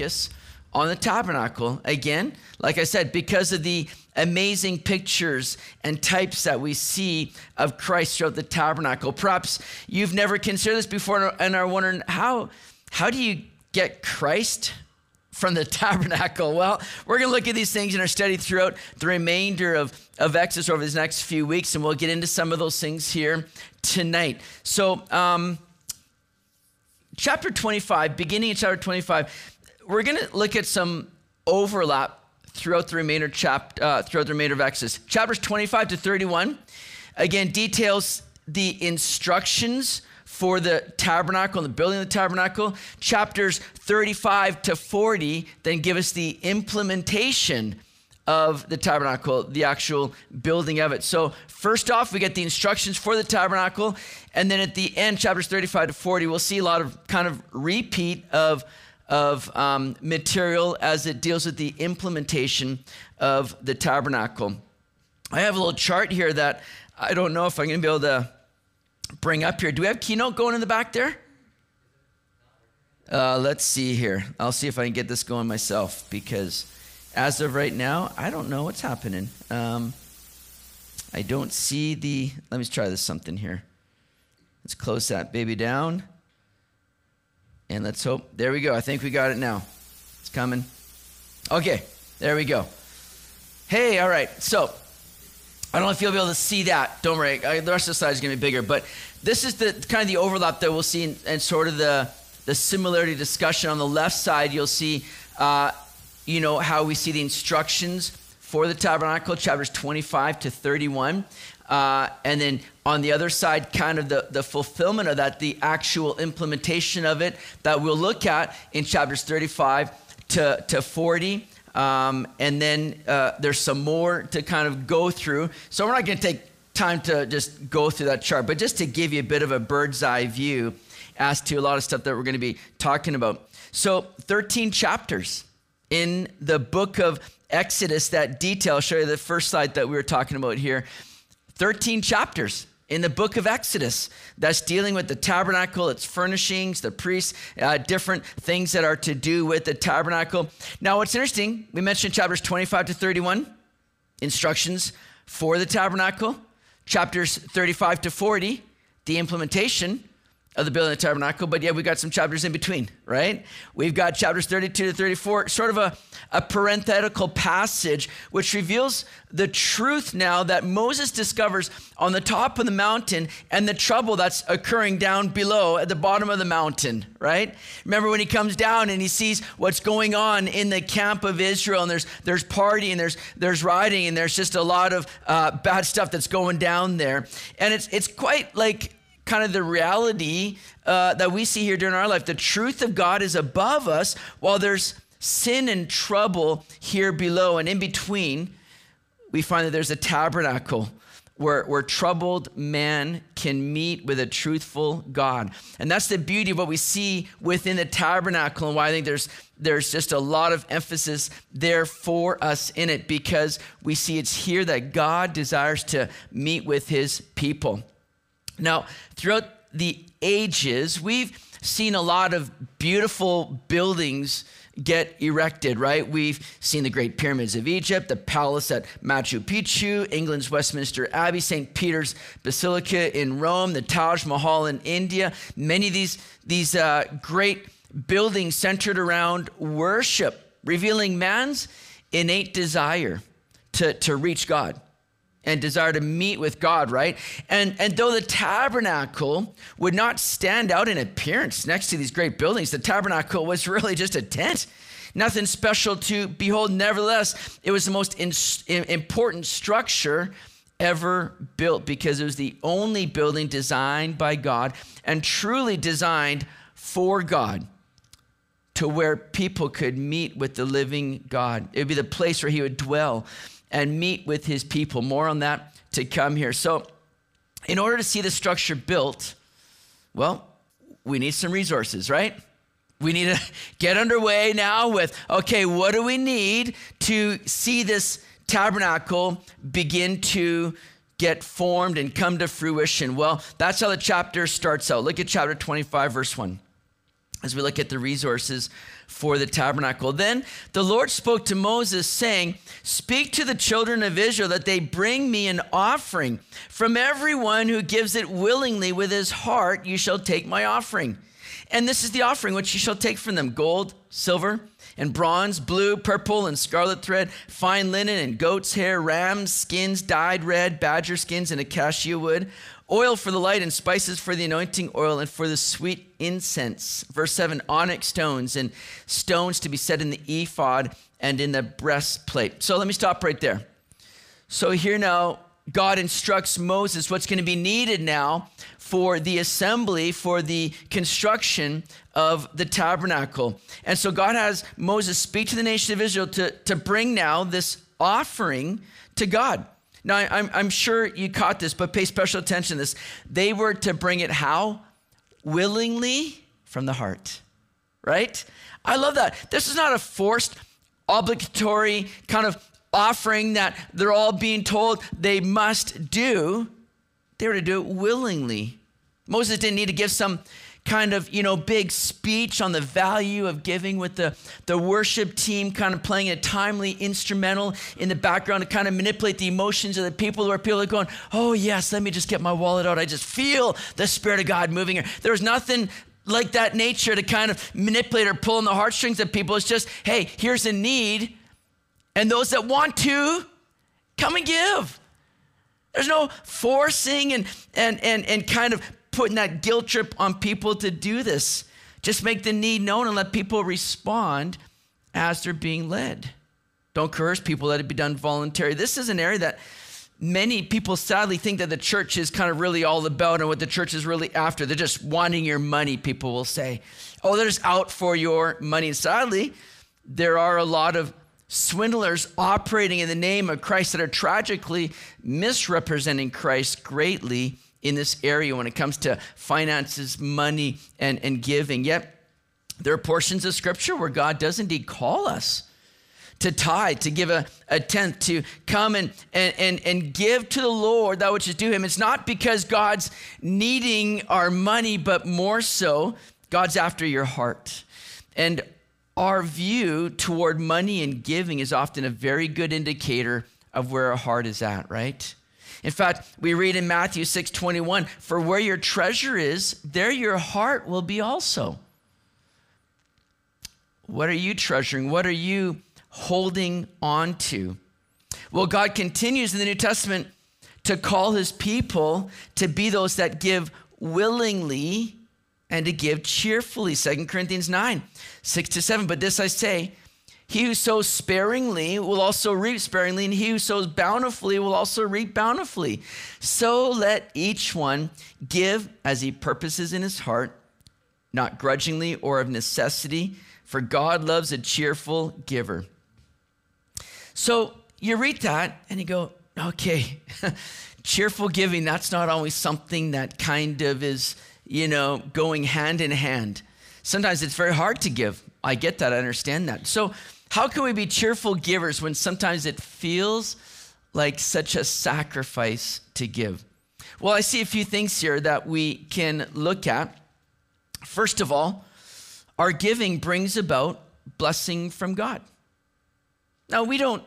focus on the tabernacle. Again, like I said, because of the amazing pictures and types that we see of Christ throughout the tabernacle. Perhaps you've never considered this before and are wondering how, how do you get Christ from the tabernacle? Well, we're going to look at these things in our study throughout the remainder of, of Exodus over these next few weeks, and we'll get into some of those things here tonight. So, um, chapter 25, beginning in chapter 25, we're going to look at some overlap throughout the remainder chap, uh, throughout the remainder of Exodus. Chapters 25 to 31, again, details the instructions for the tabernacle and the building of the tabernacle. Chapters 35 to 40 then give us the implementation of the tabernacle, the actual building of it. So, first off, we get the instructions for the tabernacle. And then at the end, chapters 35 to 40, we'll see a lot of kind of repeat of, of um, material as it deals with the implementation of the tabernacle. I have a little chart here that I don't know if I'm going to be able to bring up here. Do we have keynote going in the back there? Uh, let's see here. I'll see if I can get this going myself because as of right now, I don't know what's happening. Um, I don't see the. Let me try this something here. Let's close that baby down. And let's hope. There we go. I think we got it now. It's coming. Okay, there we go. Hey, all right. So I don't know if you'll be able to see that. Don't worry. I, the rest of the slide is going to be bigger. But this is the kind of the overlap that we'll see in, and sort of the, the similarity discussion. On the left side, you'll see, uh, you know, how we see the instructions for the tabernacle, chapters 25 to 31. Uh, and then on the other side, kind of the, the fulfillment of that, the actual implementation of it that we'll look at in chapters 35 to, to 40. Um, and then uh, there's some more to kind of go through. So we're not going to take time to just go through that chart, but just to give you a bit of a bird's eye view as to a lot of stuff that we're going to be talking about. So 13 chapters in the book of Exodus that detail. I'll show you the first slide that we were talking about here. 13 chapters in the book of Exodus that's dealing with the tabernacle, its furnishings, the priests, uh, different things that are to do with the tabernacle. Now, what's interesting, we mentioned chapters 25 to 31, instructions for the tabernacle, chapters 35 to 40, the implementation, of the building of the tabernacle, but yeah, we got some chapters in between, right? We've got chapters 32 to 34, sort of a, a parenthetical passage which reveals the truth now that Moses discovers on the top of the mountain and the trouble that's occurring down below at the bottom of the mountain, right? Remember when he comes down and he sees what's going on in the camp of Israel and there's there's partying, there's there's rioting, and there's just a lot of uh, bad stuff that's going down there, and it's it's quite like kind of the reality uh, that we see here during our life. The truth of God is above us while there's sin and trouble here below. And in between, we find that there's a tabernacle where, where troubled man can meet with a truthful God. And that's the beauty of what we see within the tabernacle and why I think there's, there's just a lot of emphasis there for us in it because we see it's here that God desires to meet with his people. Now, throughout the ages, we've seen a lot of beautiful buildings get erected, right? We've seen the Great Pyramids of Egypt, the palace at Machu Picchu, England's Westminster Abbey, St. Peter's Basilica in Rome, the Taj Mahal in India. Many of these, these uh, great buildings centered around worship, revealing man's innate desire to, to reach God and desire to meet with God, right? And, and though the tabernacle would not stand out in appearance next to these great buildings, the tabernacle was really just a tent. Nothing special to behold. Nevertheless, it was the most in, important structure ever built because it was the only building designed by God and truly designed for God to where people could meet with the living God. It would be the place where he would dwell and meet with his people. More on that to come here. So, in order to see the structure built, well, we need some resources, right? We need to get underway now with okay, what do we need to see this tabernacle begin to get formed and come to fruition? Well, that's how the chapter starts out. Look at chapter 25, verse 1. As we look at the resources for the tabernacle. Then the Lord spoke to Moses, saying, Speak to the children of Israel that they bring me an offering. From everyone who gives it willingly with his heart, you shall take my offering. And this is the offering which you shall take from them gold, silver, and bronze, blue, purple, and scarlet thread, fine linen, and goat's hair, rams, skins dyed red, badger skins, and acacia wood oil for the light and spices for the anointing oil and for the sweet incense. Verse 7 onyx stones and stones to be set in the ephod and in the breastplate. So let me stop right there. So here now, God instructs Moses what's going to be needed now for the assembly, for the construction of the tabernacle. And so God has Moses speak to the nation of Israel to, to bring now this offering to God. Now, I'm, I'm sure you caught this, but pay special attention to this. They were to bring it how? Willingly from the heart, right? I love that. This is not a forced, obligatory kind of offering that they're all being told they must do. They were to do it willingly. Moses didn't need to give some kind of, you know, big speech on the value of giving with the, the worship team kind of playing a timely instrumental in the background to kind of manipulate the emotions of the people where people are going, oh yes, let me just get my wallet out. I just feel the Spirit of God moving here. There was nothing like that nature to kind of manipulate or pull on the heartstrings of people. It's just, hey, here's a need. And those that want to, come and give. There's no forcing and, and, and, and kind of putting that guilt trip on people to do this. Just make the need known and let people respond as they're being led. Don't coerce people, let it be done voluntarily. This is an area that many people sadly think that the church is kind of really all about and what the church is really after. They're just wanting your money, people will say. Oh, they're just out for your money. Sadly, there are a lot of swindlers operating in the name of Christ that are tragically misrepresenting Christ greatly in this area when it comes to finances, money, and, and giving. Yet, there are portions of scripture where God does indeed call us to tithe, to give a, a tenth, to come and, and, and, and give to the Lord that which is due him. It's not because God's needing our money, but more so, God's after your heart. And our view toward money and giving is often a very good indicator of where our heart is at, right? In fact, we read in Matthew 6 21, for where your treasure is, there your heart will be also. What are you treasuring? What are you holding on to? Well, God continues in the New Testament to call his people to be those that give willingly and to give cheerfully. Second Corinthians 9, 6 to 7. But this I say, he who sows sparingly will also reap sparingly, and he who sows bountifully will also reap bountifully. So let each one give as he purposes in his heart, not grudgingly or of necessity, for God loves a cheerful giver. So you read that and you go, okay, cheerful giving, that's not always something that kind of is, you know, going hand in hand. Sometimes it's very hard to give. I get that, I understand that. So, how can we be cheerful givers when sometimes it feels like such a sacrifice to give? Well, I see a few things here that we can look at. First of all, our giving brings about blessing from God. Now, we don't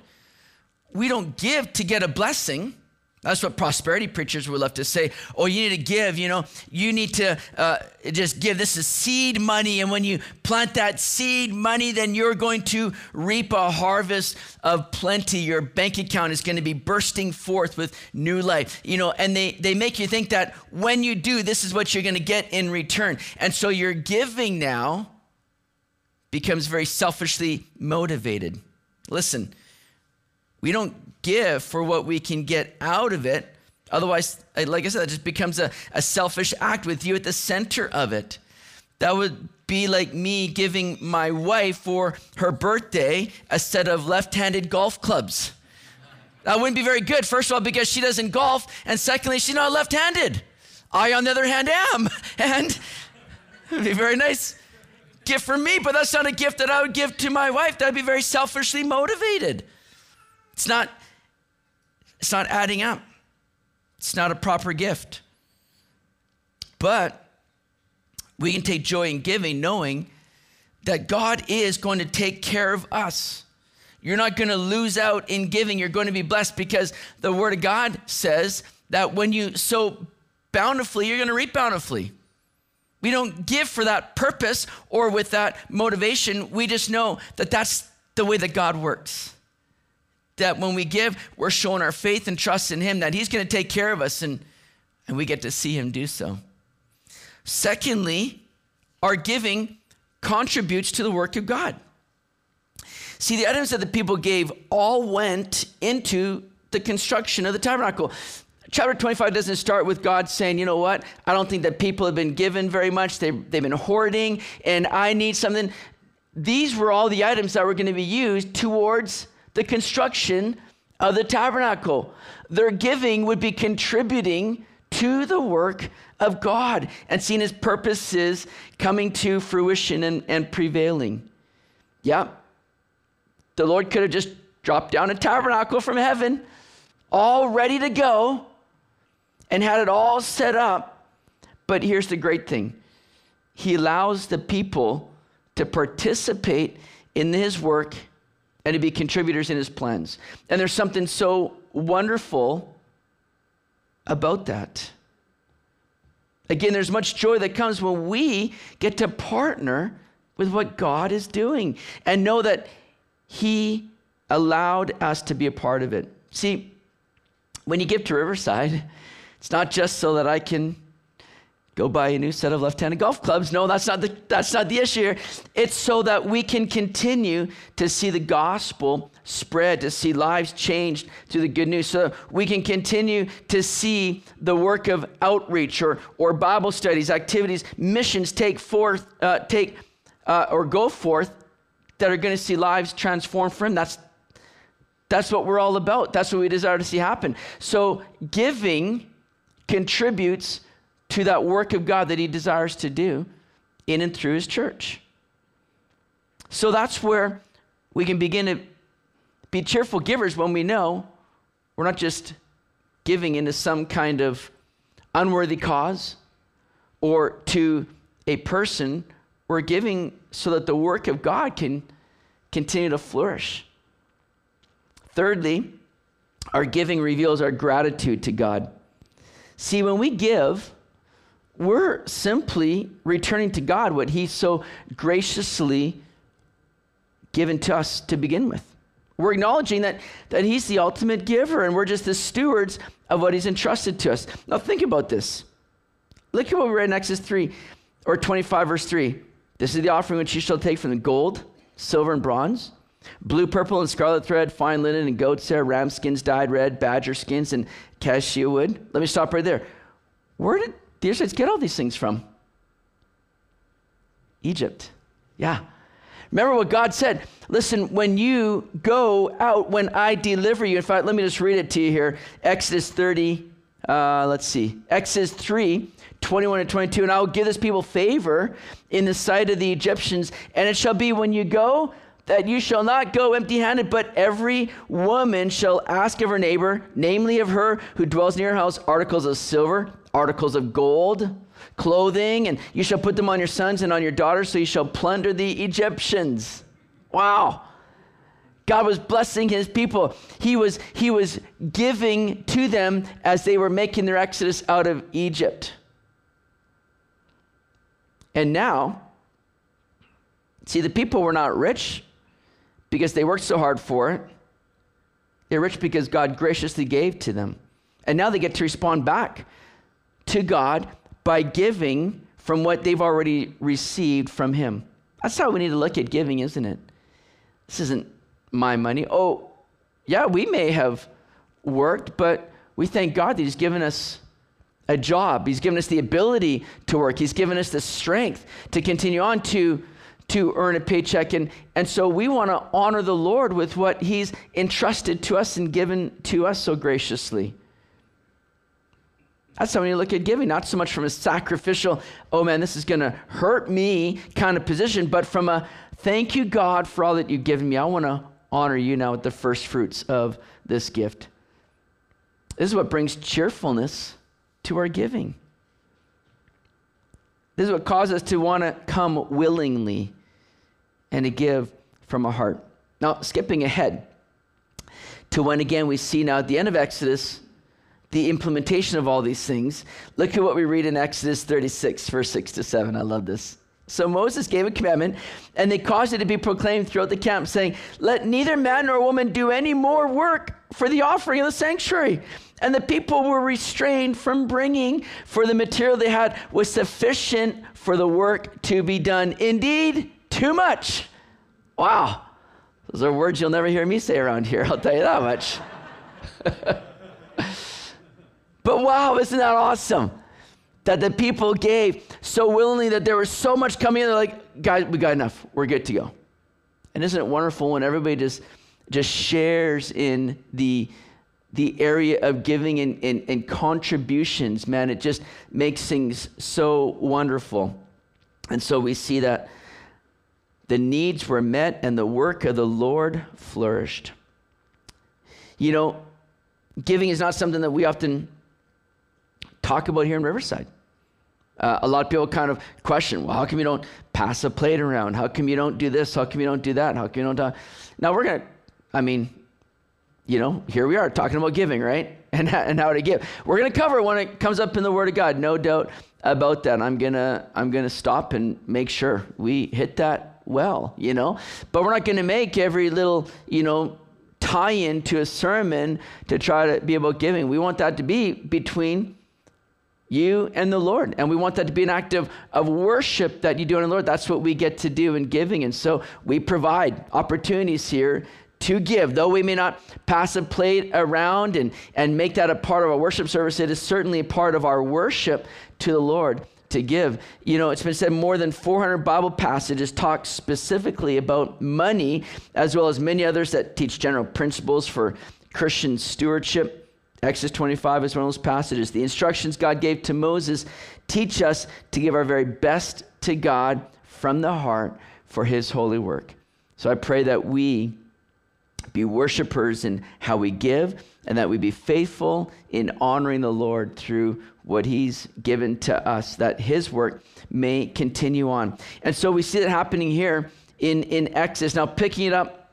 we don't give to get a blessing. That's what prosperity preachers would love to say. Oh, you need to give, you know, you need to uh, just give. This is seed money. And when you plant that seed money, then you're going to reap a harvest of plenty. Your bank account is going to be bursting forth with new life, you know, and they, they make you think that when you do, this is what you're going to get in return. And so your giving now becomes very selfishly motivated. Listen, we don't give for what we can get out of it. Otherwise, like I said, it just becomes a, a selfish act with you at the center of it. That would be like me giving my wife for her birthday a set of left handed golf clubs. That wouldn't be very good, first of all, because she doesn't golf, and secondly, she's not left handed. I, on the other hand, am. And it'd be very nice gift for me, but that's not a gift that I would give to my wife. That'd be very selfishly motivated. It's not, it's not adding up. It's not a proper gift. But We can take joy in giving, knowing that God is going to take care of us. You're not going to lose out in giving. You're going to be blessed because the Word of God says that when you sow bountifully, you're going to reap bountifully. We don't give for that purpose or with that motivation. We just know that that's the way that God works. That when we give, we're showing our faith and trust in Him, that He's going to take care of us, and, and we get to see Him do so. Secondly, our giving contributes to the work of God. See, the items that the people gave all went into the construction of the tabernacle chapter 25 doesn't start with God saying, you know what, I don't think that people have been given very much. They've, they've been hoarding and I need something. These were all the items that were going to be used towards the construction of the tabernacle. Their giving would be contributing to the work of God and seeing his purposes coming to fruition and, and prevailing. Yeah, the Lord could have just dropped down a tabernacle from heaven, all ready to go, and had it all set up. But here's the great thing He allows the people to participate in His work and to be contributors in His plans. And there's something so wonderful about that. Again, there's much joy that comes when we get to partner with what God is doing and know that He allowed us to be a part of it. See, when you give to Riverside, it's not just so that I can go buy a new set of left-handed golf clubs. No, that's not the that's not the issue here. It's so that we can continue to see the gospel spread, to see lives changed through the good news. So we can continue to see the work of outreach or or Bible studies, activities, missions take forth uh, take uh, or go forth that are going to see lives transformed from. That's that's what we're all about. That's what we desire to see happen. So giving contributes to that work of God that he desires to do in and through his church. So that's where we can begin to be cheerful givers when we know we're not just giving into some kind of unworthy cause or to a person, we're giving so that the work of God can continue to flourish. Thirdly, our giving reveals our gratitude to God. See, when we give, we're simply returning to God what He so graciously given to us to begin with. We're acknowledging that, that He's the ultimate giver and we're just the stewards of what He's entrusted to us. Now, think about this. Look at what we read in Exodus 3 or 25, verse 3. This is the offering which you shall take from the gold, silver, and bronze, blue, purple, and scarlet thread, fine linen, and goat's hair, ram skins dyed red, badger skins, and acacia wood. Let me stop right there. Where did the Israelites get all these things from? Egypt. Yeah. Remember what God said. Listen, when you go out, when I deliver you, in fact, let me just read it to you here. Exodus 30, uh, let's see. Exodus 3, 21 and 22. And I will give this people favor in the sight of the Egyptians. And it shall be when you go that you shall not go empty handed, but every woman shall ask of her neighbor, namely of her who dwells near her house, articles of silver, articles of gold, clothing, and you shall put them on your sons and on your daughters, so you shall plunder the Egyptians. Wow. God was blessing his people. He was, he was giving to them as they were making their exodus out of Egypt. And now, see, the people were not rich because they worked so hard for it. They're rich because God graciously gave to them. And now they get to respond back to God by giving from what they've already received from Him. That's how we need to look at giving, isn't it? This isn't my money. Oh, yeah, we may have worked, but we thank God that He's given us a job. He's given us the ability to work. He's given us the strength to continue on to to earn a paycheck. And, and so we want to honor the Lord with what He's entrusted to us and given to us so graciously. That's how we look at giving, not so much from a sacrificial, oh man, this is going to hurt me kind of position, but from a thank you, God, for all that you've given me. I want to honor you now with the first fruits of this gift. This is what brings cheerfulness to our giving. This is what causes us to want to come willingly and to give from a heart. Now, skipping ahead to when again we see now at the end of Exodus the implementation of all these things. Look at what we read in Exodus 36, verse 6 to 7. I love this. So Moses gave a commandment, and they caused it to be proclaimed throughout the camp, saying, Let neither man nor woman do any more work for the offering of the sanctuary. And the people were restrained from bringing, for the material they had was sufficient for the work to be done. Indeed, too much. Wow. Those are words you'll never hear me say around here, I'll tell you that much. but wow, isn't that awesome? That the people gave so willingly that there was so much coming in. They're like, guys, we got enough. We're good to go. And isn't it wonderful when everybody just just shares in the the area of giving and, and, and contributions, man, it just makes things so wonderful. And so we see that the needs were met and the work of the Lord flourished. You know, giving is not something that we often talk about here in Riverside. Uh, a lot of people kind of question, well, how come you don't pass a plate around? How come you don't do this? How come you don't do that? How come you don't do... Now we're going to, I mean, you know, here we are talking about giving, right? And, and how to give. We're going to cover when it comes up in the Word of God, no doubt about that. I'm going to I'm going to stop and make sure we hit that well, you know. But we're not going to make every little, you know, tie in to a sermon to try to be about giving. We want that to be between you and the Lord. And we want that to be an act of, of worship that you do in the Lord. That's what we get to do in giving. And so we provide opportunities here to give. Though we may not pass a plate around and, and make that a part of our worship service, it is certainly a part of our worship to the Lord to give. You know, it's been said more than 400 Bible passages talk specifically about money, as well as many others that teach general principles for Christian stewardship. Exodus 25 is one of those passages. The instructions God gave to Moses teach us to give our very best to God from the heart for his holy work. So I pray that we be worshipers in how we give, and that we be faithful in honoring the Lord through what He's given to us, that His work may continue on. And so we see that happening here in, in Exodus. Now, picking it up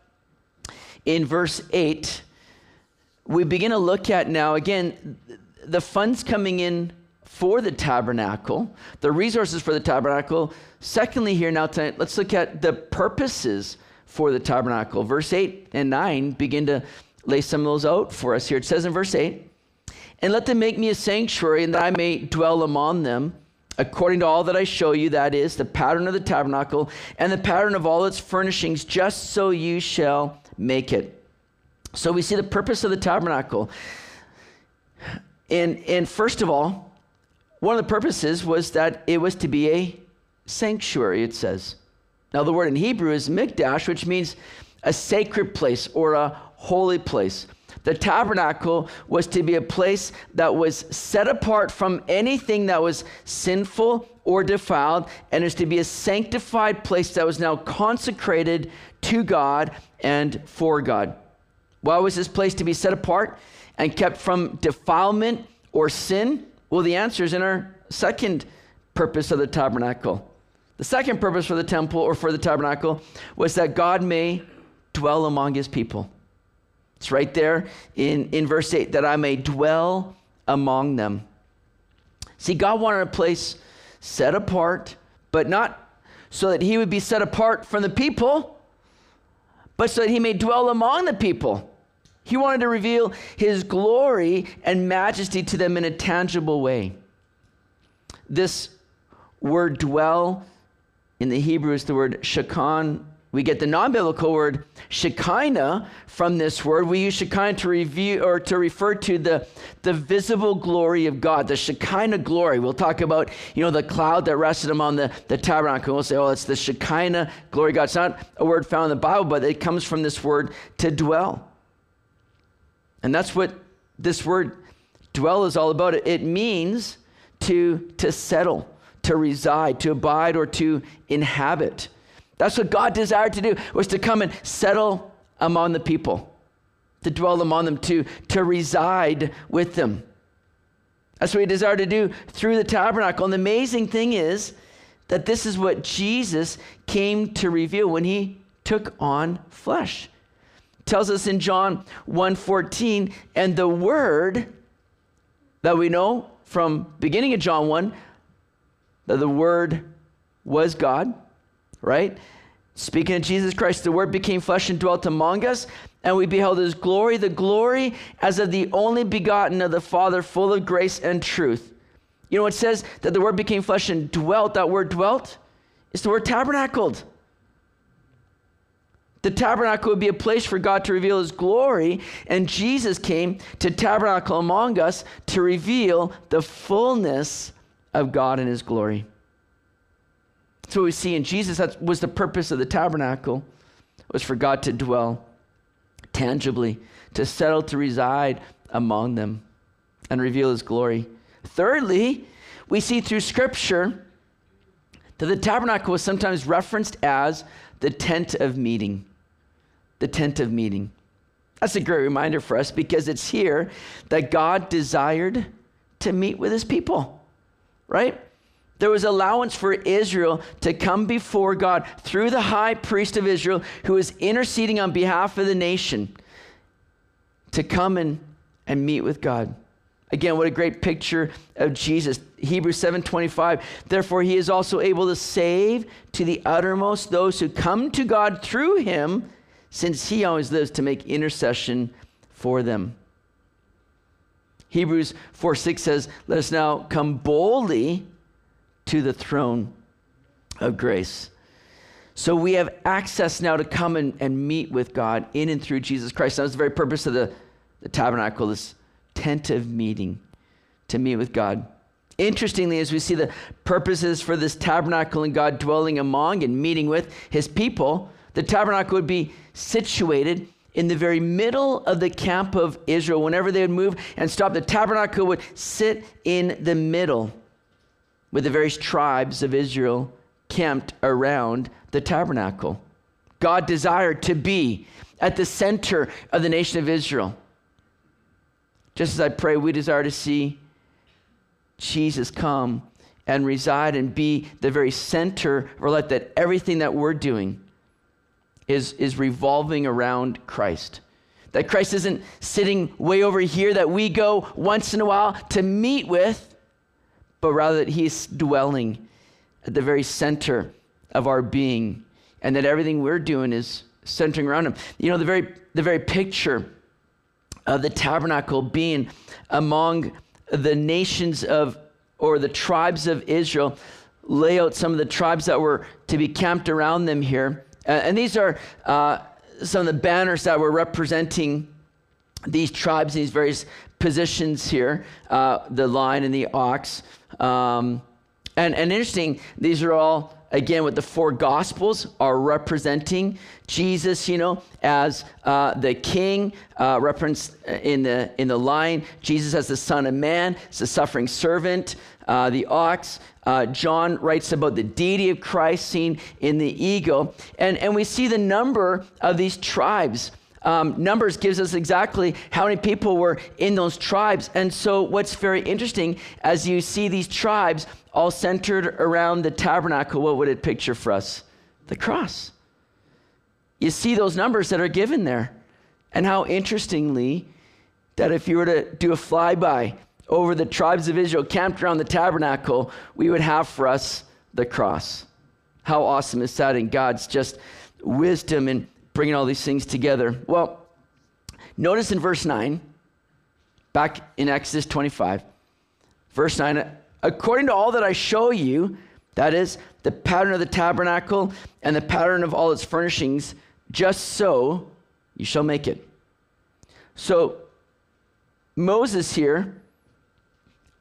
in verse 8, we begin to look at now, again, the funds coming in for the tabernacle, the resources for the tabernacle. Secondly, here now tonight, let's look at the purposes for the tabernacle. Verse 8 and 9 begin to lay some of those out for us here. It says in verse 8, And let them make me a sanctuary, and that I may dwell among them, according to all that I show you, that is, the pattern of the tabernacle, and the pattern of all its furnishings, just so you shall make it. So we see the purpose of the tabernacle. And, and first of all, one of the purposes was that it was to be a sanctuary, it says. Now, the word in Hebrew is mikdash, which means a sacred place or a holy place. The tabernacle was to be a place that was set apart from anything that was sinful or defiled, and is to be a sanctified place that was now consecrated to God and for God. Why was this place to be set apart and kept from defilement or sin? Well, the answer is in our second purpose of the tabernacle. The second purpose for the temple or for the tabernacle was that God may dwell among his people. It's right there in, in verse 8 that I may dwell among them. See, God wanted a place set apart, but not so that he would be set apart from the people, but so that he may dwell among the people. He wanted to reveal his glory and majesty to them in a tangible way. This word dwell in the Hebrew is the word shakan. We get the non-biblical word shekinah from this word. We use shekinah to review or to refer to the, the visible glory of God, the shekinah glory. We'll talk about, you know, the cloud that rested on the, the tabernacle. We'll say, oh, it's the shekinah glory of God. It's not a word found in the Bible, but it comes from this word to dwell. And that's what this word dwell is all about. It means to, to settle to reside, to abide, or to inhabit. That's what God desired to do, was to come and settle among the people, to dwell among them, to, to reside with them. That's what he desired to do through the tabernacle. And the amazing thing is, that this is what Jesus came to reveal when he took on flesh. Tells us in John 1:14, and the word that we know from beginning of John 1 that the word was God, right? Speaking of Jesus Christ, the word became flesh and dwelt among us, and we beheld his glory, the glory as of the only begotten of the Father, full of grace and truth. You know, what it says that the word became flesh and dwelt. That word dwelt is the word tabernacled. The tabernacle would be a place for God to reveal his glory, and Jesus came to tabernacle among us to reveal the fullness of God and his glory. That's what we see in Jesus. That was the purpose of the tabernacle, was for God to dwell tangibly, to settle, to reside among them, and reveal his glory. Thirdly, we see through Scripture that the tabernacle was sometimes referenced as the tent of meeting. The tent of meeting. That's a great reminder for us because it's here that God desired to meet with his people, right? There was allowance for Israel to come before God through the high priest of Israel who was interceding on behalf of the nation to come and, and meet with God. Again, what a great picture of Jesus. Hebrews 7:25. Therefore he is also able to save to the uttermost those who come to God through him, since he always lives to make intercession for them. Hebrews 4 6 says, Let us now come boldly to the throne of grace. So we have access now to come and, and meet with God in and through Jesus Christ. That was the very purpose of the, the tabernacle, this tent of meeting to meet with God. Interestingly, as we see the purposes for this tabernacle and God dwelling among and meeting with his people, the tabernacle would be situated in the very middle of the camp of Israel. Whenever they would move and stop, the tabernacle would sit in the middle with the various tribes of Israel camped around the tabernacle. God desired to be at the center of the nation of Israel. Just as I pray, we desire to see Jesus come and reside and be the very center of our life, that everything that we're doing is, is revolving around Christ. That Christ isn't sitting way over here that we go once in a while to meet with, but rather that He's dwelling at the very center of our being, and that everything we're doing is centering around Him. You know, the very, the very picture of the tabernacle being among the nations of, or the tribes of Israel, lay out some of the tribes that were to be camped around them here. Uh, and these are uh, some of the banners that were representing these tribes, these various positions here uh, the lion and the ox. Um, and, and interesting, these are all again what the four gospels are representing jesus you know as uh, the king uh, referenced in the in the line jesus as the son of man as the suffering servant uh, the ox uh, john writes about the deity of christ seen in the eagle and and we see the number of these tribes um, Numbers gives us exactly how many people were in those tribes. And so, what's very interesting as you see these tribes all centered around the tabernacle, what would it picture for us? The cross. You see those numbers that are given there. And how interestingly, that if you were to do a flyby over the tribes of Israel camped around the tabernacle, we would have for us the cross. How awesome is that in God's just wisdom and bringing all these things together. Well, notice in verse 9, back in Exodus 25, verse 9, according to all that I show you, that is, the pattern of the tabernacle and the pattern of all its furnishings, just so you shall make it. So, Moses here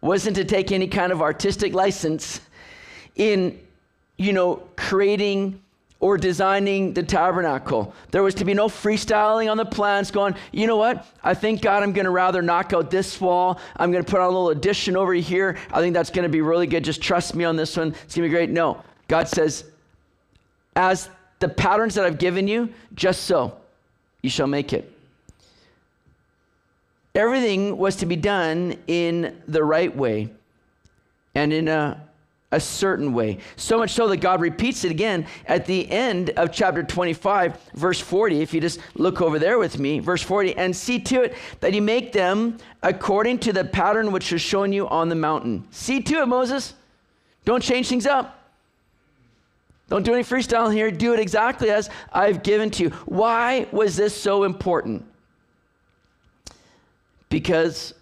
wasn't to take any kind of artistic license in, you know, creating or designing the tabernacle. There was to be no freestyling on the plans, going, you know what? I think, God, I'm going to rather knock out this wall. I'm going to put on a little addition over here. I think that's going to be really good. Just trust me on this one. It's going to be great. No. God says, as the patterns that I've given you, just so you shall make it. Everything was to be done in the right way and in a a certain way. So much so that God repeats it again at the end of chapter 25, verse 40. If you just look over there with me, verse 40, and see to it that you make them according to the pattern which was shown you on the mountain. See to it, Moses. Don't change things up. Don't do any freestyle here. Do it exactly as I've given to you. Why was this so important? Because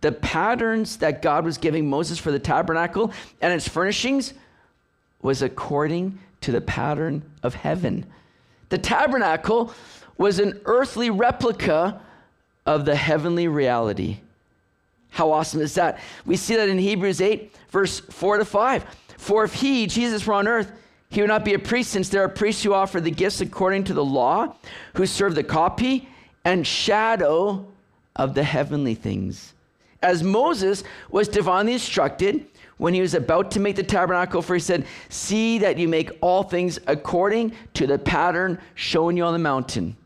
the patterns that God was giving Moses for the tabernacle and its furnishings was according to the pattern of heaven. The tabernacle was an earthly replica of the heavenly reality. How awesome is that? We see that in Hebrews 8, verse 4 to 5. For if he, Jesus, were on earth, he would not be a priest, since there are priests who offer the gifts according to the law, who serve the copy and shadow of the heavenly things as Moses was divinely instructed when he was about to make the tabernacle, for he said, See that you make all things according to the pattern shown you on the mountain.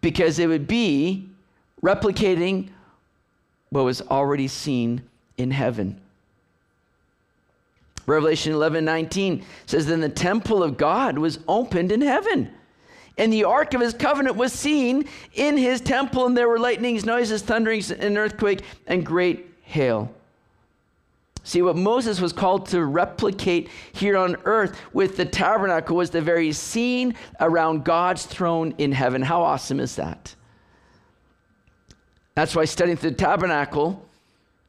Because it would be replicating what was already seen in heaven. Revelation 11 19 says, Then the temple of God was opened in heaven and the ark of his covenant was seen in his temple, and there were lightnings, noises, thunderings, an earthquake, and great hail. See, what Moses was called to replicate here on earth with the tabernacle was the very scene around God's throne in heaven. How awesome is that? That's why studying the tabernacle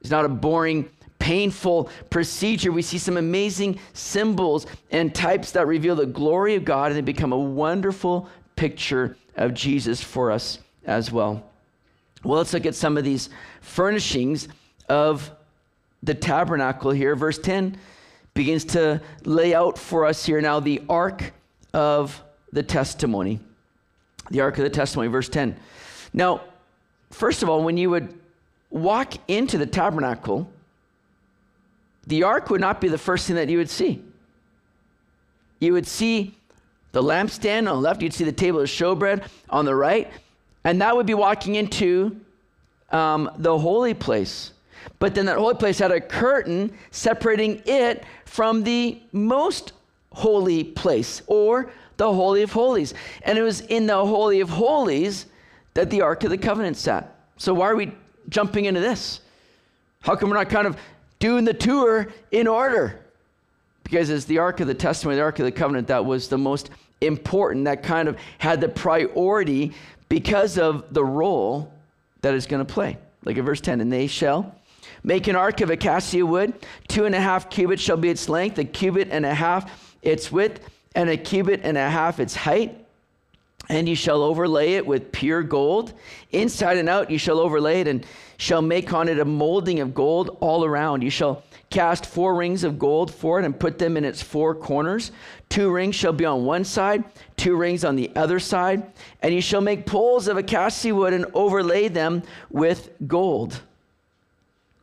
is not a boring, painful procedure. We see some amazing symbols and types that reveal the glory of God and they become a wonderful picture of Jesus for us as well. Well, let's look at some of these furnishings of the tabernacle here. Verse 10 begins to lay out for us here now the ark of the testimony. The ark of the testimony, verse 10. Now, first of all, when you would walk into the tabernacle, the ark would not be the first thing that you would see. You would see the lampstand on the left, you'd see the table of showbread on the right, and that would be walking into um, the holy place. But then that holy place had a curtain separating it from the most holy place or the Holy of Holies. And it was in the Holy of Holies that the Ark of the Covenant sat. So why are we jumping into this? How come we're not kind of doing the tour in order? Because as the Ark of the Testimony, the Ark of the Covenant, that was the most important, that kind of had the priority because of the role that it's going to play. Like in verse 10, and they shall make an ark of acacia wood, two and a half cubits shall be its length, a cubit and a half its width, and a cubit and a half its height. And you shall overlay it with pure gold. Inside and out you shall overlay it, and shall make on it a molding of gold all around. You shall Cast four rings of gold for it and put them in its four corners. Two rings shall be on one side, two rings on the other side. And you shall make poles of acacia wood and overlay them with gold.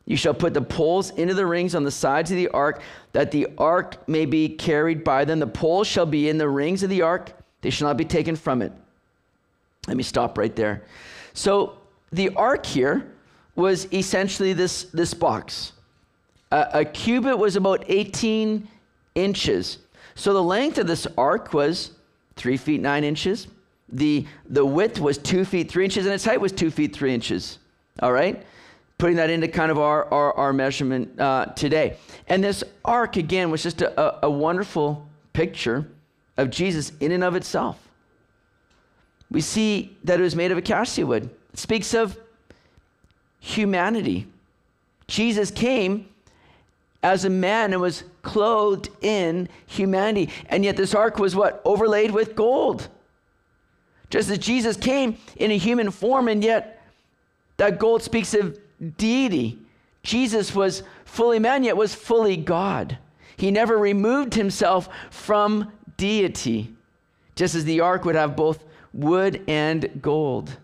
You shall put the poles into the rings on the sides of the ark, that the ark may be carried by them. The poles shall be in the rings of the ark, they shall not be taken from it. Let me stop right there. So the ark here was essentially this, this box. A, a cubit was about 18 inches. So the length of this ark was three feet nine inches. The, the width was two feet three inches, and its height was two feet three inches. All right? Putting that into kind of our, our, our measurement uh, today. And this ark, again, was just a, a, a wonderful picture of Jesus in and of itself. We see that it was made of acacia wood. It speaks of humanity. Jesus came as a man and was clothed in humanity. And yet this ark was what? Overlaid with gold. Just as Jesus came in a human form, and yet that gold speaks of deity. Jesus was fully man, yet was fully God. He never removed himself from deity, just as the ark would have both wood and gold.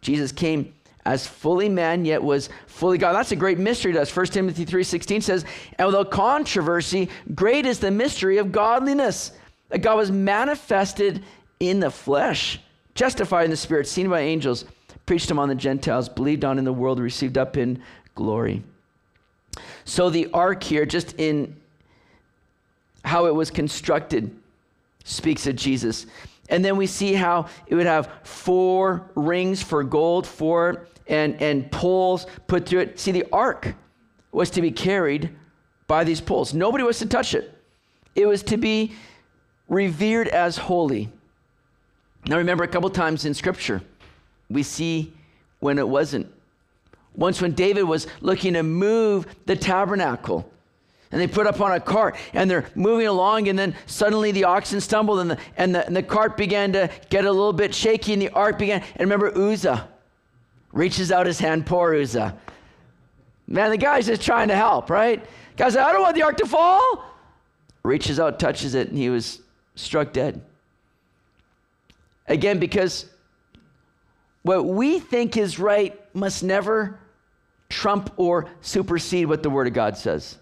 Jesus came as fully man yet was fully God. That's a great mystery to us. 1 Timothy 3:16 says, "And without controversy, great is the mystery of godliness. That God was manifested in the flesh, justified in the spirit, seen by angels, preached among the Gentiles, believed on in the world, received up in glory." So the ark here, just in how it was constructed speaks of Jesus. And then we see how it would have four rings for gold, four and, and poles put through it. See, the ark was to be carried by these poles. Nobody was to touch it. It was to be revered as holy. Now, remember, a couple times in Scripture, we see when it wasn't. Once, when David was looking to move the tabernacle, and they put up on a cart and they're moving along and then suddenly the oxen stumbled and the, and the, and the cart began to get a little bit shaky and the ark began and remember uzzah reaches out his hand poor uzzah man the guy's just trying to help right? Guy said i don't want the ark to fall. Reaches out touches it and he was struck dead. Again because what we think is right must never trump or supersede what the word of god says.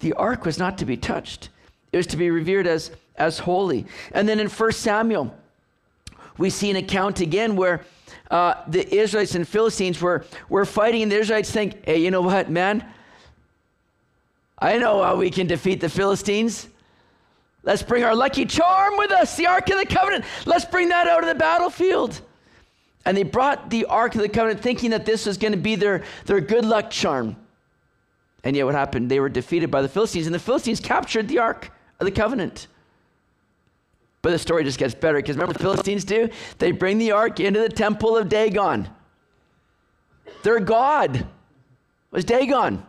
The ark was not to be touched, it was to be revered as, as holy. And then in 1 Samuel, we see an account again where uh, the Israelites and Philistines were, were fighting, and the Israelites think, hey, you know what, man? I know how we can defeat the Philistines. Let's bring our lucky charm with us, the Ark of the Covenant. Let's bring that out of the battlefield. And they brought the Ark of the Covenant thinking that this was going to be their, their good luck charm. And yet, what happened? They were defeated by the Philistines, and the Philistines captured the Ark of the Covenant. But the story just gets better because remember the Philistines do? They bring the ark into the temple of Dagon. Their god was Dagon.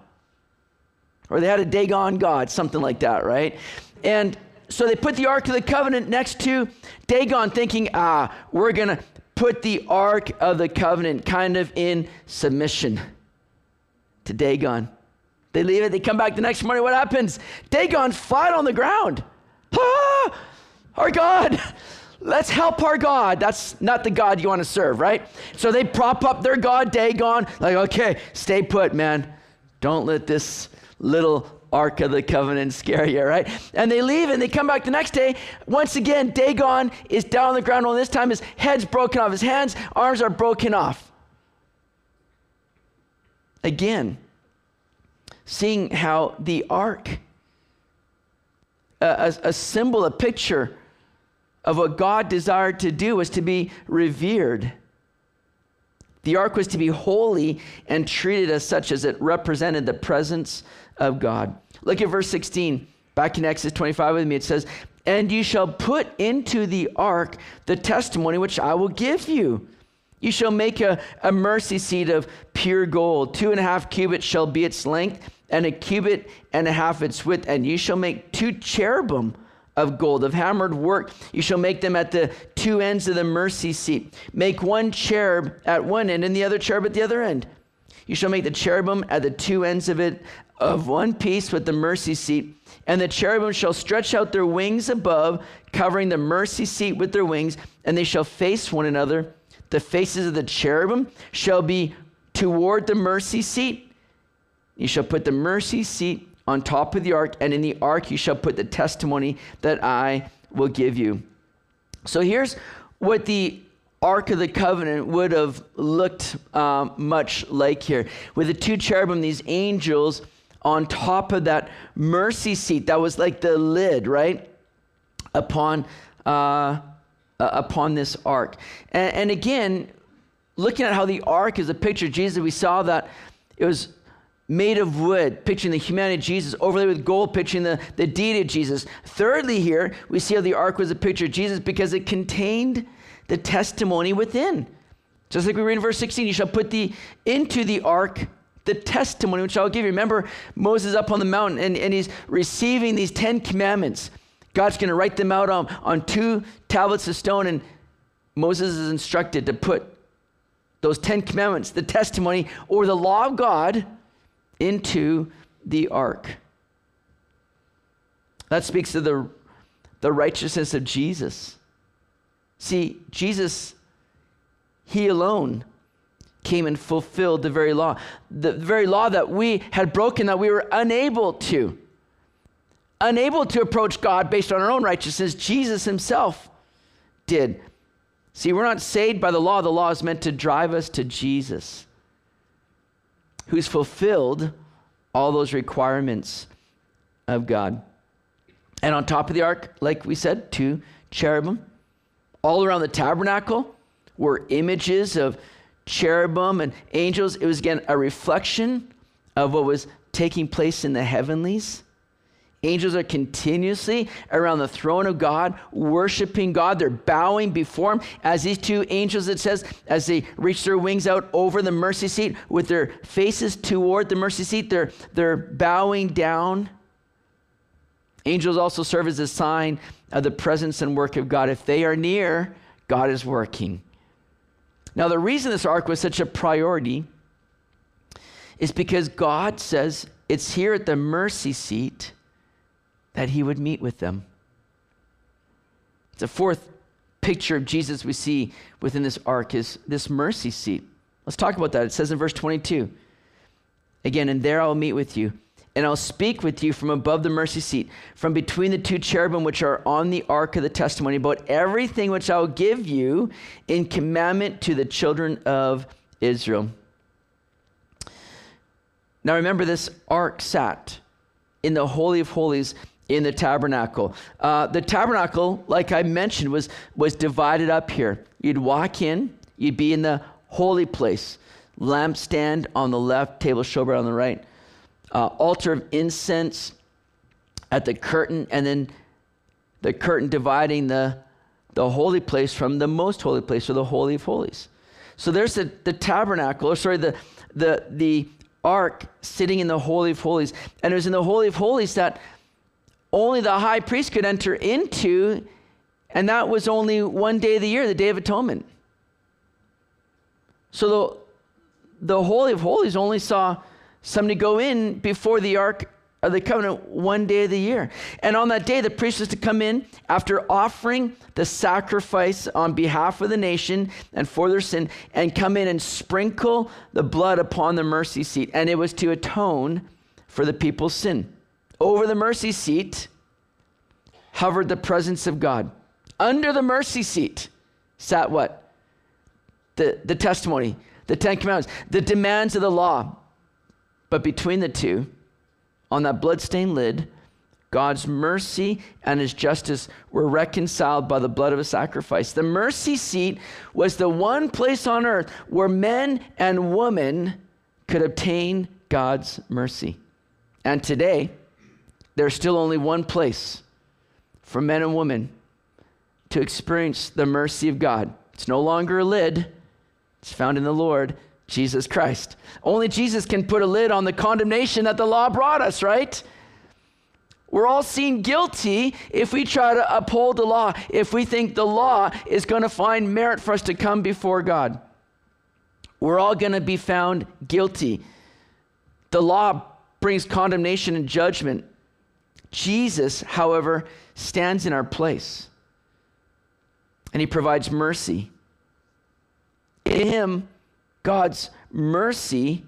Or they had a Dagon god, something like that, right? And so they put the Ark of the Covenant next to Dagon, thinking, ah, we're going to put the Ark of the Covenant kind of in submission to Dagon. They leave it, they come back the next morning. What happens? Dagon's flat on the ground. Ah, our God. Let's help our God. That's not the God you want to serve, right? So they prop up their God, Dagon, like, okay, stay put, man. Don't let this little Ark of the Covenant scare you, right? And they leave and they come back the next day. Once again, Dagon is down on the ground. Well, this time his head's broken off, his hands, arms are broken off. Again, seeing how the ark, a, a, symbol, a picture of what God desired to do, was to be revered. The ark was to be holy and treated as such as it represented the presence of God. Look at verse 16. Back in Exodus 25 with me, it says, And you shall put into the ark the testimony which I will give you. You shall make a, a mercy seat of pure gold. Two and a half cubits shall be its length, and a cubit and a half its width. And you shall make two cherubim of gold, of hammered work. You shall make them at the two ends of the mercy seat. Make one cherub at one end and the other cherub at the other end. You shall make the cherubim at the two ends of it of one piece with the mercy seat. And the cherubim shall stretch out their wings above, covering the mercy seat with their wings, and they shall face one another the faces of the cherubim shall be toward the mercy seat. You shall put the mercy seat on top of the ark, and in the ark you shall put the testimony that I will give you. So here's what the Ark of the Covenant would have looked um, much like here. With the two cherubim, these angels on top of that mercy seat, that was like the lid, right? Upon uh, uh, upon this ark. And, and again, looking at how the ark is a picture of Jesus, we saw that it was made of wood, picturing the humanity of Jesus, overlaid with gold, picturing the, the deity of Jesus. Thirdly, here, we see how the ark was a picture of Jesus because it contained the testimony within. Just like we read in verse 16, you shall put the into the ark the testimony which I'll give you. Remember Moses up on the mountain and, and he's receiving these Ten Commandments. God's going to write them out on, on two tablets of stone, and Moses is instructed to put those Ten Commandments, the testimony, or the law of God into the ark. That speaks to the, the righteousness of Jesus. See, Jesus, He alone came and fulfilled the very law. The very law that we had broken, that we were unable to unable to approach God based on our own righteousness, Jesus himself did. See, we're not saved by the law. The law is meant to drive us to Jesus, who's fulfilled all those requirements of God. And on top of the ark, like we said, two cherubim. All around the tabernacle were images of cherubim and angels. It was again a reflection of what was taking place in the heavenlies. Angels are continuously around the throne of God, worshiping God. They're bowing before Him. As these two angels, it says, as they reach their wings out over the mercy seat with their faces toward the mercy seat, they're, they're bowing down. Angels also serve as a sign of the presence and work of God. If they are near, God is working. Now, the reason this ark was such a priority is because God says it's here at the mercy seat that he would meet with them. The fourth picture of Jesus we see within this ark is this mercy seat. Let's talk about that. It says in verse 22 again, and there I will meet with you, and I'll speak with you from above the mercy seat, from between the two cherubim which are on the ark of the testimony, about everything which I will give you in commandment to the children of Israel. Now remember, this ark sat in the Holy of Holies in the tabernacle. Uh, the tabernacle, like I mentioned, was, was divided up here. You'd walk in, you'd be in the holy place, lampstand on the left, table showbread on the right, uh, altar of incense at the curtain, and then the curtain dividing the, the holy place from the most holy place, or the Holy of Holies. So there's the, the tabernacle, or sorry, the, the, the ark sitting in the Holy of Holies. And it was in the Holy of Holies that only the high priest could enter into, and that was only one day of the year, the Day of Atonement. So the, the Holy of Holies only saw somebody go in before the Ark of the Covenant one day of the year. And on that day, the priest was to come in after offering the sacrifice on behalf of the nation and for their sin, and come in and sprinkle the blood upon the mercy seat. And it was to atone for the people's sin. Over the mercy seat hovered the presence of God. Under the mercy seat sat what? The, the testimony, the Ten Commandments, the demands of the law. But between the two, on that bloodstained lid, God's mercy and his justice were reconciled by the blood of a sacrifice. The mercy seat was the one place on earth where men and women could obtain God's mercy. And today, there's still only one place for men and women to experience the mercy of God. It's no longer a lid, it's found in the Lord Jesus Christ. Only Jesus can put a lid on the condemnation that the law brought us, right? We're all seen guilty if we try to uphold the law, if we think the law is going to find merit for us to come before God. We're all going to be found guilty. The law brings condemnation and judgment. Jesus, however, stands in our place and he provides mercy. In him, God's mercy,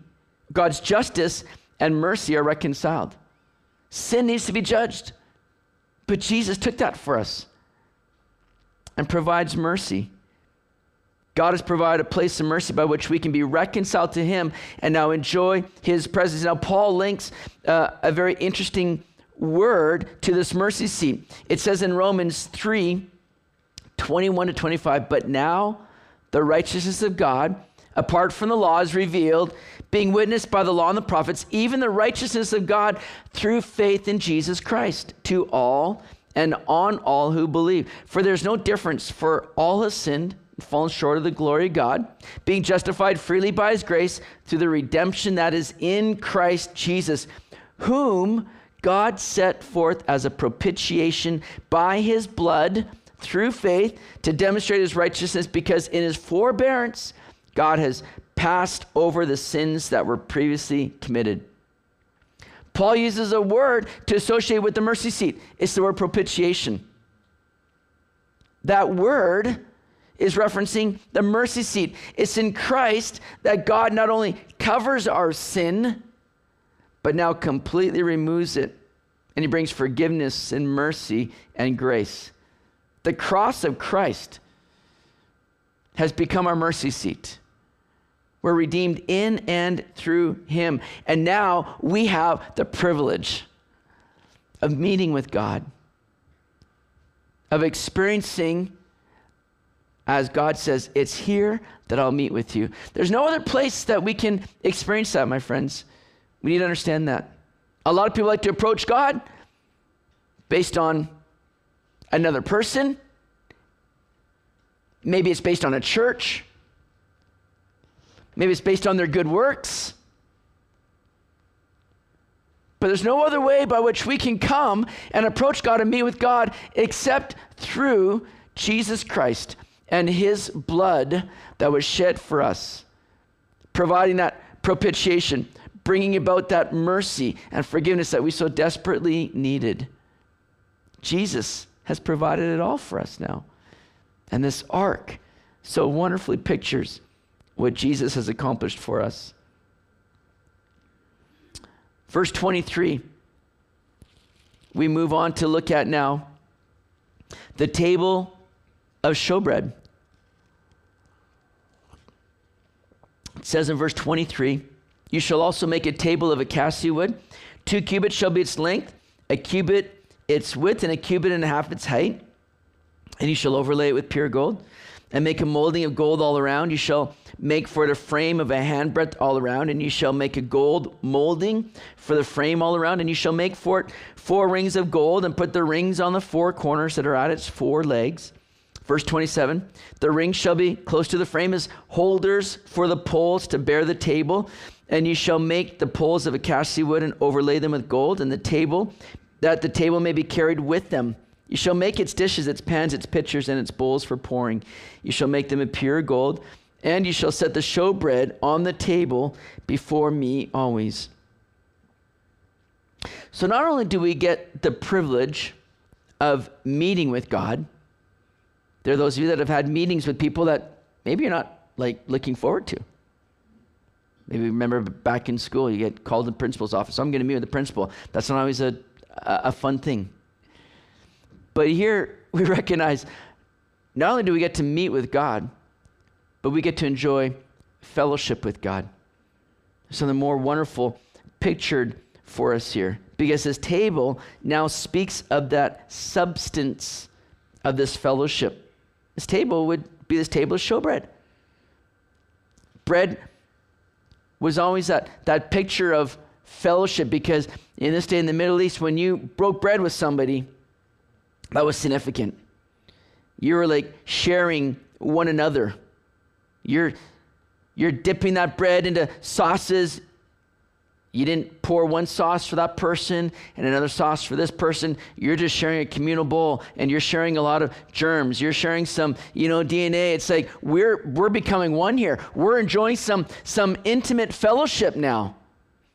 God's justice, and mercy are reconciled. Sin needs to be judged, but Jesus took that for us and provides mercy. God has provided a place of mercy by which we can be reconciled to Him and now enjoy His presence. Now, Paul links uh, a very interesting word to this mercy seat. It says in Romans 3 21 to 25, but now the righteousness of God, apart from the law, is revealed, being witnessed by the law and the prophets, even the righteousness of God through faith in Jesus Christ to all and on all who believe. For there's no difference, for all have sinned fallen short of the glory of God, being justified freely by his grace through the redemption that is in Christ Jesus, whom God set forth as a propitiation by his blood through faith to demonstrate his righteousness because in his forbearance, God has passed over the sins that were previously committed. Paul uses a word to associate with the mercy seat. It's the word propitiation. That word is referencing the mercy seat. It's in Christ that God not only covers our sin, but now completely removes it. And he brings forgiveness and mercy and grace. The cross of Christ has become our mercy seat. We're redeemed in and through him. And now we have the privilege of meeting with God of experiencing, as God says, it's here that I'll meet with you. There's no other place that we can experience that, my friends. We need to understand that. A lot of people like to approach God based on another person. Maybe it's based on a church. Maybe it's based on their good works. But there's no other way by which we can come and approach God and meet with God except through Jesus Christ and his blood that was shed for us, providing that propitiation, bringing about that mercy and forgiveness that we so desperately needed. Jesus has provided it all for us now. And this ark so wonderfully pictures what Jesus has accomplished for us. Verse 23, we move on to look at now the table of showbread. It says in verse 23 You shall also make a table of acacia wood. Two cubits shall be its length, a cubit its width, and a cubit and a half its height. And you shall overlay it with pure gold and make a molding of gold all around. You shall make for it a frame of a handbreadth all around, and you shall make a gold molding for the frame all around, and you shall make for it four rings of gold, and put the rings on the four corners that are at its four legs. Verse 27 The rings shall be close to the frame as holders for the poles to bear the table. And you shall make the poles of acacia wood and overlay them with gold, and the table, that the table may be carried with them. You shall make its dishes, its pans, its pitchers, and its bowls for pouring. You shall make them of pure gold, and you shall set the showbread on the table before me always. So, not only do we get the privilege of meeting with God, there are those of you that have had meetings with people that maybe you're not like looking forward to. Maybe remember back in school, you get called to the principal's office. I'm going to meet with the principal. That's not always a, a, fun thing. But here we recognize not only do we get to meet with God, but we get to enjoy fellowship with God. Something more wonderful pictured for us here. Because this table now speaks of that substance of this fellowship. This table would be this table of showbread. Bread was always that, that picture of fellowship because in this day in the Middle East, when you broke bread with somebody, that was significant. You were like sharing one another. You're, you're dipping that bread into sauces. You didn't pour one sauce for that person and another sauce for this person. You're just sharing a communal bowl and you're sharing a lot of germs. You're sharing some, you know, DNA. It's like we're we're becoming one here. We're enjoying some some intimate fellowship now.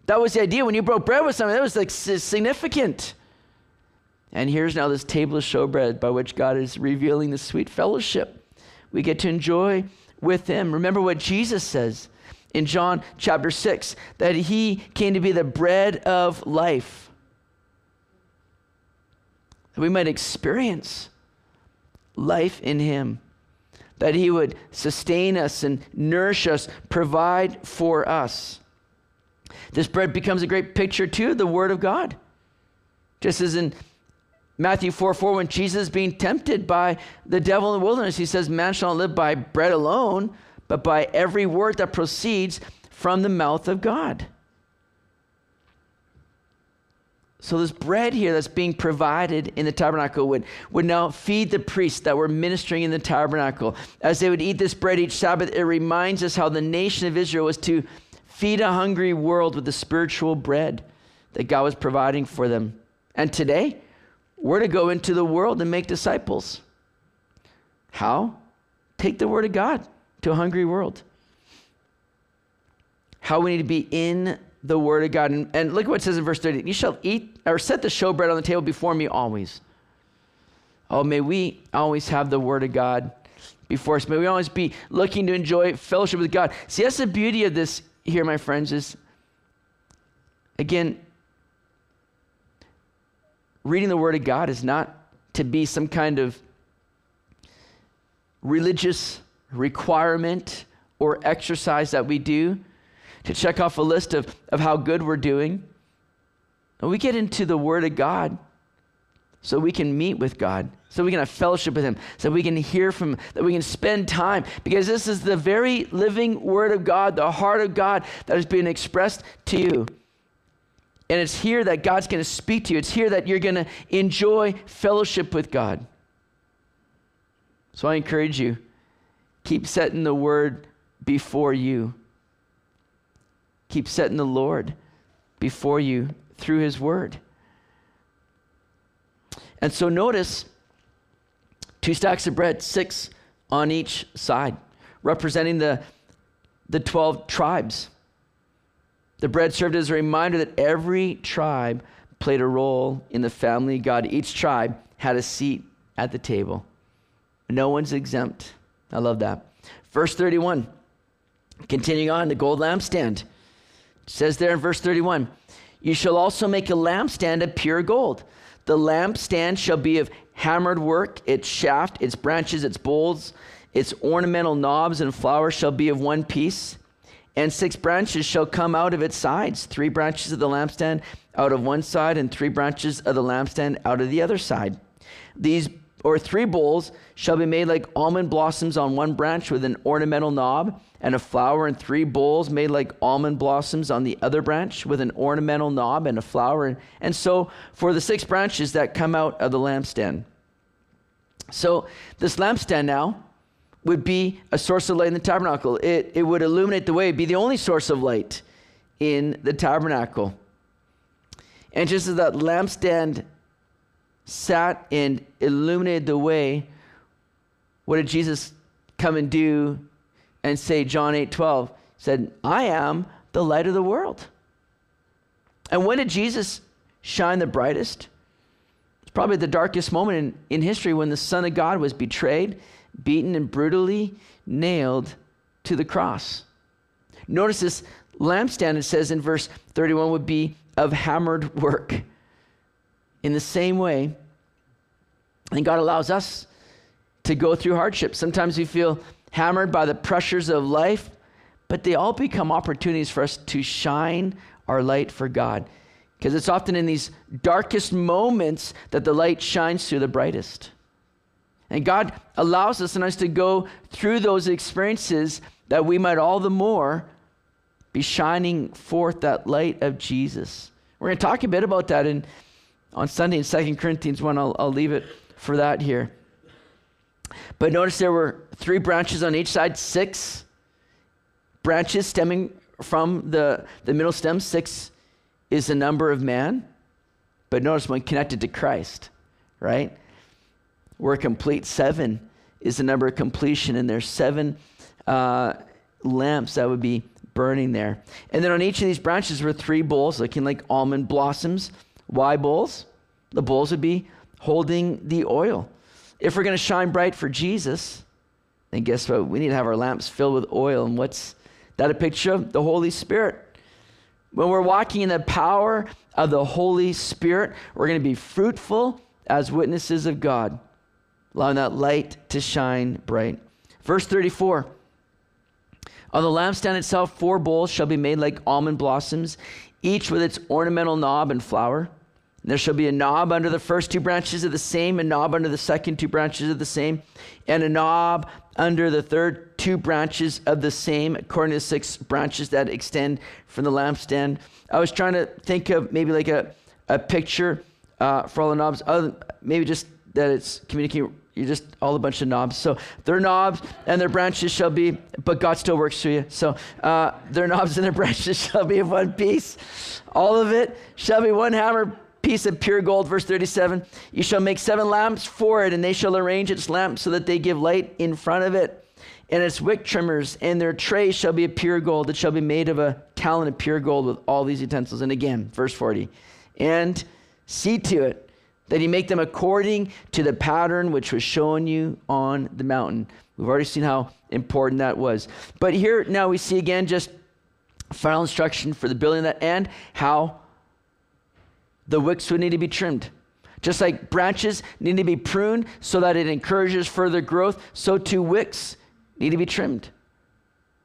That was the idea when you broke bread with someone. That was like significant. And here's now this table of showbread by which God is revealing the sweet fellowship we get to enjoy with Him. Remember what Jesus says in John chapter 6 that He came to be the bread of life, that we might experience life in Him, that He would sustain us and nourish us, provide for us. This bread becomes a great picture, too, the Word of God. Just as in Matthew 4 4, when Jesus is being tempted by the devil in the wilderness, he says, Man shall not live by bread alone, but by every word that proceeds from the mouth of God. So, this bread here that's being provided in the tabernacle would, would now feed the priests that were ministering in the tabernacle. As they would eat this bread each Sabbath, it reminds us how the nation of Israel was to feed a hungry world with the spiritual bread that God was providing for them. And today, we're to go into the world and make disciples. How? Take the word of God to a hungry world. How we need to be in the word of God. And, and look at what it says in verse 30 You shall eat or set the showbread on the table before me always. Oh, may we always have the word of God before us. May we always be looking to enjoy fellowship with God. See, that's the beauty of this here, my friends, is again, reading the Word of God is not to be some kind of religious requirement or exercise that we do to check off a list of, of how good we're doing. And we get into the Word of God so we can meet with God, so we can have fellowship with Him, so we can hear from Him, that we can spend time, because this is the very living Word of God, the heart of God that is being expressed to you. And it's here that God's going to speak to you. It's here that you're going to enjoy fellowship with God. So I encourage you keep setting the Word before you, keep setting the Lord before you through His Word. And so notice two stacks of bread, six on each side, representing the, the 12 tribes. The bread served as a reminder that every tribe played a role in the family of God. Each tribe had a seat at the table. No one's exempt. I love that. Verse 31, continuing on, the gold lampstand. says there in verse 31 You shall also make a lampstand of pure gold. The lampstand shall be of hammered work, its shaft, its branches, its bowls, its ornamental knobs and flowers shall be of one piece. And six branches shall come out of its sides three branches of the lampstand out of one side, and three branches of the lampstand out of the other side. These or three bowls shall be made like almond blossoms on one branch with an ornamental knob, and a flower, and three bowls made like almond blossoms on the other branch with an ornamental knob and a flower. And, so for the six branches that come out of the lampstand. So this lampstand now would be a source of light in the tabernacle. It, it would illuminate the way, be the only source of light in the tabernacle. And just as that lampstand sat and illuminated the way, what did Jesus come and do and say, John 8 12? said, I am the light of the world. And when did Jesus shine the brightest? It's probably the darkest moment in, in history when the Son of God was betrayed, beaten, and brutally nailed to the cross. Notice this lampstand, it says in verse 31, would be of hammered work. In the same way, and God allows us to go through hardships. Sometimes we feel hammered by the pressures of life, but they all become opportunities for us to shine our light for God. Because it's often in these darkest moments that the light shines through the brightest. And God allows us and us to go through those experiences that we might all the more be shining forth that light of Jesus. We're going to talk a bit about that in on Sunday in 2 Corinthians 1. I'll, I'll leave it for that here. But notice there were three branches on each side, six branches stemming from the, the middle stem. Six is the number of man. But notice when connected to Christ, right? We're complete. Seven is the number of completion, and there's seven uh, lamps that would be burning there. And then on each of these branches were three bowls looking like almond blossoms. Why bowls? The bowls would be holding the oil. If we're going to shine bright for Jesus, then guess what? We need to have our lamps filled with oil. And what's that a picture of? The Holy Spirit. When we're walking in the power of the Holy Spirit, we're going to be fruitful as witnesses of God, allowing that light to shine bright. Verse 34 On the lampstand itself, four bowls shall be made like almond blossoms, each with its ornamental knob and flower. There shall be a knob under the first two branches of the same, a knob under the second two branches of the same, and a knob under the third two branches of the same, according to six branches that extend from the lampstand. I was trying to think of maybe like a, a picture uh, for all the knobs, other, maybe just that it's communicating You're just all a bunch of knobs. So their knobs and their branches shall be, but God still works through you. So uh, their knobs and their branches shall be of one piece. All of it shall be one hammer piece of pure gold, verse 37. You shall make seven lamps for it, and they shall arrange its lamps so that they give light in front of it. And its wick trimmers and their tray shall be of pure gold. It shall be made of a talent of pure gold with all these utensils. And again, verse 40. And see to it that you make them according to the pattern which was shown you on the mountain. We've already seen how important that was. But here now we see again just final instruction for the building of that and how the wicks would need to be trimmed. Just like branches need to be pruned so that it encourages further growth, so too wicks need to be trimmed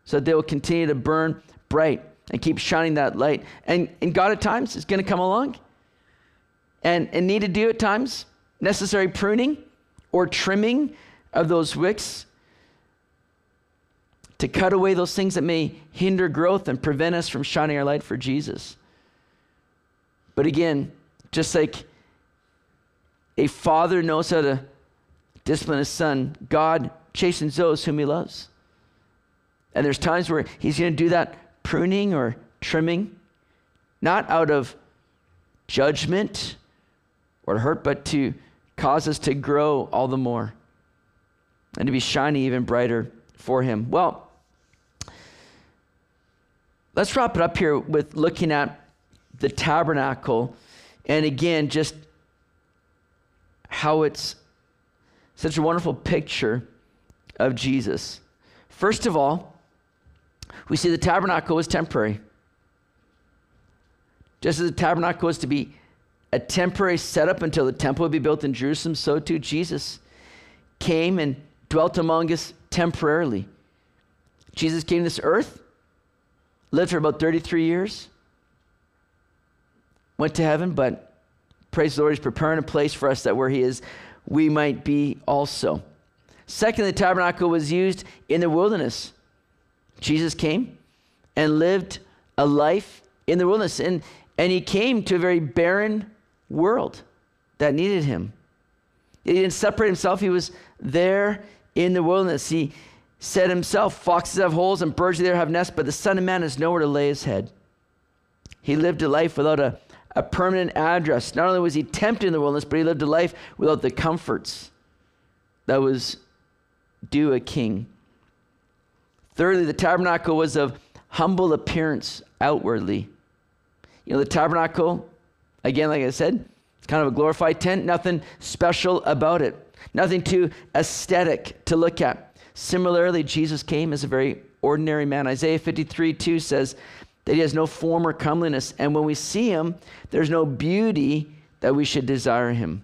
so that they will continue to burn bright and keep shining that light. And, and God at times is going to come along and, and need to do at times necessary pruning or trimming of those wicks to cut away those things that may hinder growth and prevent us from shining our light for Jesus. But again, just like a father knows how to discipline his son, God chastens those whom he loves. And there's times where he's going to do that pruning or trimming, not out of judgment or hurt, but to cause us to grow all the more and to be shining even brighter for him. Well, let's wrap it up here with looking at the tabernacle and again, just how it's such a wonderful picture of Jesus. First of all, we see the tabernacle was temporary. Just as the tabernacle was to be a temporary setup until the temple would be built in Jerusalem, so too Jesus came and dwelt among us temporarily. Jesus came to this earth, lived for about 33 years, went to heaven, but praise the Lord, He's preparing a place for us that where He is, we might be also. Second, the tabernacle was used in the wilderness. Jesus came and lived a life in the wilderness, and, and He came to a very barren world that needed Him. He didn't separate Himself, He was there in the wilderness. He said Himself, Foxes have holes and birds there have nests, but the Son of Man has nowhere to lay His head. He lived a life without a a permanent address. Not only was he tempted in the wilderness, but he lived a life without the comforts that was due a king. Thirdly, the tabernacle was of humble appearance outwardly. You know, the tabernacle, again, like I said, it's kind of a glorified tent, nothing special about it, nothing too aesthetic to look at. Similarly, Jesus came as a very ordinary man. Isaiah 53 2 says, that he has no form or comeliness. And when we see him, there's no beauty that we should desire him.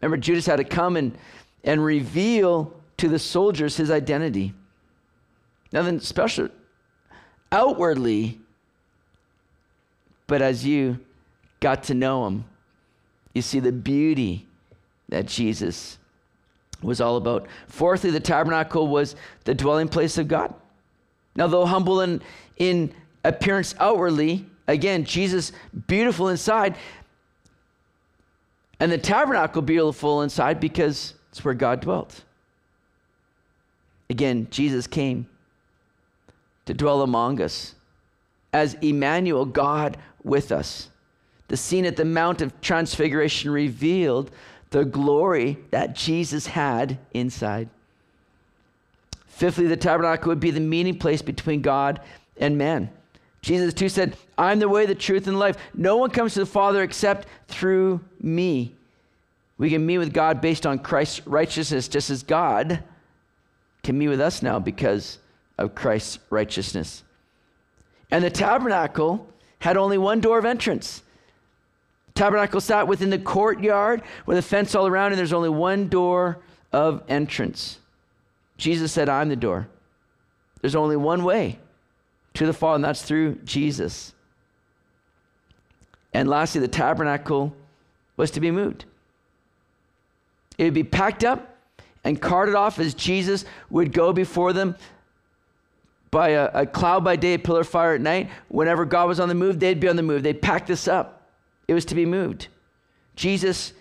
Remember, Judas had to come and, and reveal to the soldiers his identity. Nothing special outwardly, but as you got to know him, you see the beauty that Jesus was all about. Fourthly, the tabernacle was the dwelling place of God. Now, though humble in, in appearance outwardly. Again, Jesus beautiful inside. And the tabernacle beautiful inside because it's where God dwelt. Again, Jesus came to dwell among us as Emmanuel, God with us. The scene at the Mount of Transfiguration revealed the glory that Jesus had inside. Fifthly, the tabernacle would be the meeting place between God and man. Jesus too said, I'm the way, the truth, and life. No one comes to the Father except through me. We can meet with God based on Christ's righteousness, just as God can meet with us now because of Christ's righteousness. And the tabernacle had only one door of entrance. tabernacle sat within the courtyard with a fence all around, and there's only one door of entrance. Jesus said, I'm the door. There's only one way to the Father, and that's through Jesus. And lastly, the tabernacle was to be moved. It would be packed up and carted off as Jesus would go before them by a, a, cloud by day, a pillar of fire at night. Whenever God was on the move, they'd be on the move. They'd pack this up. It was to be moved. Jesus,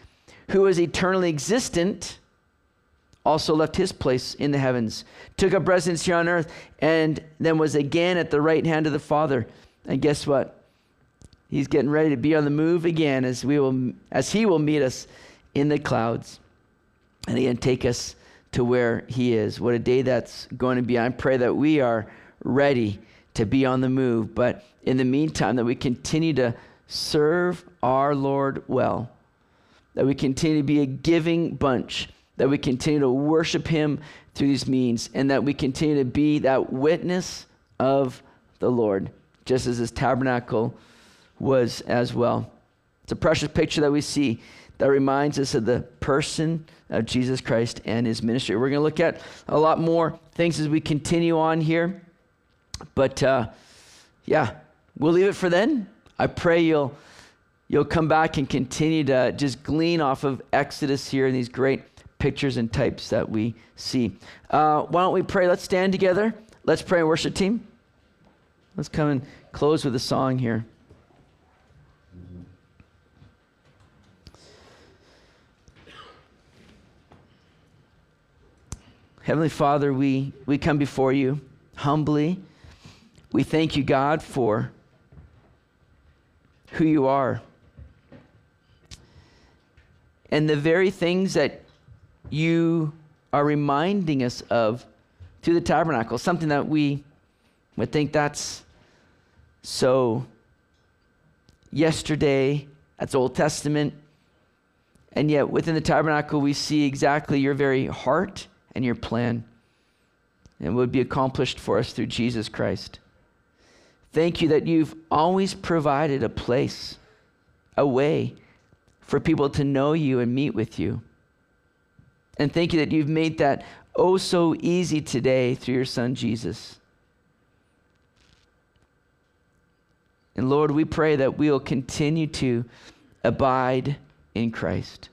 who was eternally existent, also left his place in the heavens, took up residence here on earth, and then was again at the right hand of the Father. And guess what? He's getting ready to be on the move again as we will as he will meet us in the clouds. And again take us to where he is. What a day that's going to be. I pray that we are ready to be on the move, but in the meantime that we continue to serve our Lord well. That we continue to be a giving bunch that we continue to worship Him through these means, and that we continue to be that witness of the Lord, just as His tabernacle was as well. It's a precious picture that we see that reminds us of the person of Jesus Christ and His ministry. We're going to look at a lot more things as we continue on here, but uh, yeah, we'll leave it for then. I pray you'll you'll come back and continue to just glean off of Exodus here and these great pictures and types that we see. Uh, why don't we pray? Let's stand together. Let's pray, worship team. Let's come and close with a song here. Heavenly Father, we, we come before you humbly. We thank you, God, for who you are. And the very things that you are reminding us of through the tabernacle, something that we would think that's so yesterday, that's Old Testament. And yet within the tabernacle, we see exactly your very heart and your plan and would be accomplished for us through Jesus Christ. Thank you that you've always provided a place, a way for people to know you and meet with you. And thank you that you've made that oh so easy today through your son Jesus. And Lord, we pray that we'll continue to abide in Christ.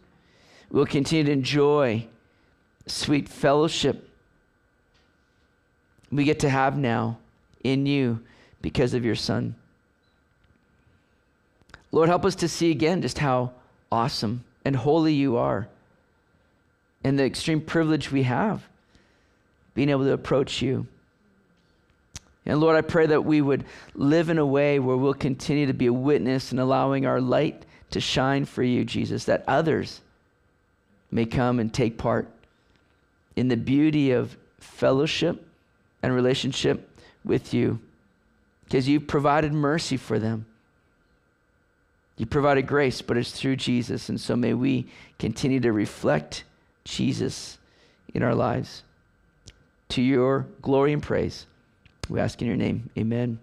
We'll continue to enjoy sweet fellowship we get to have now in you because of your Son. Lord, help us to see again just how awesome and holy you are and the extreme privilege we have being able to approach you. And Lord, I pray that we would live in a way where we'll continue to be a witness and allowing our light to shine for you, Jesus, that others may come and take part in the beauty of fellowship and relationship with you because you've provided mercy for them. You provided grace, but it's through Jesus. And so may we continue to reflect Jesus in our lives. To your glory and praise, we ask in your name. Amen.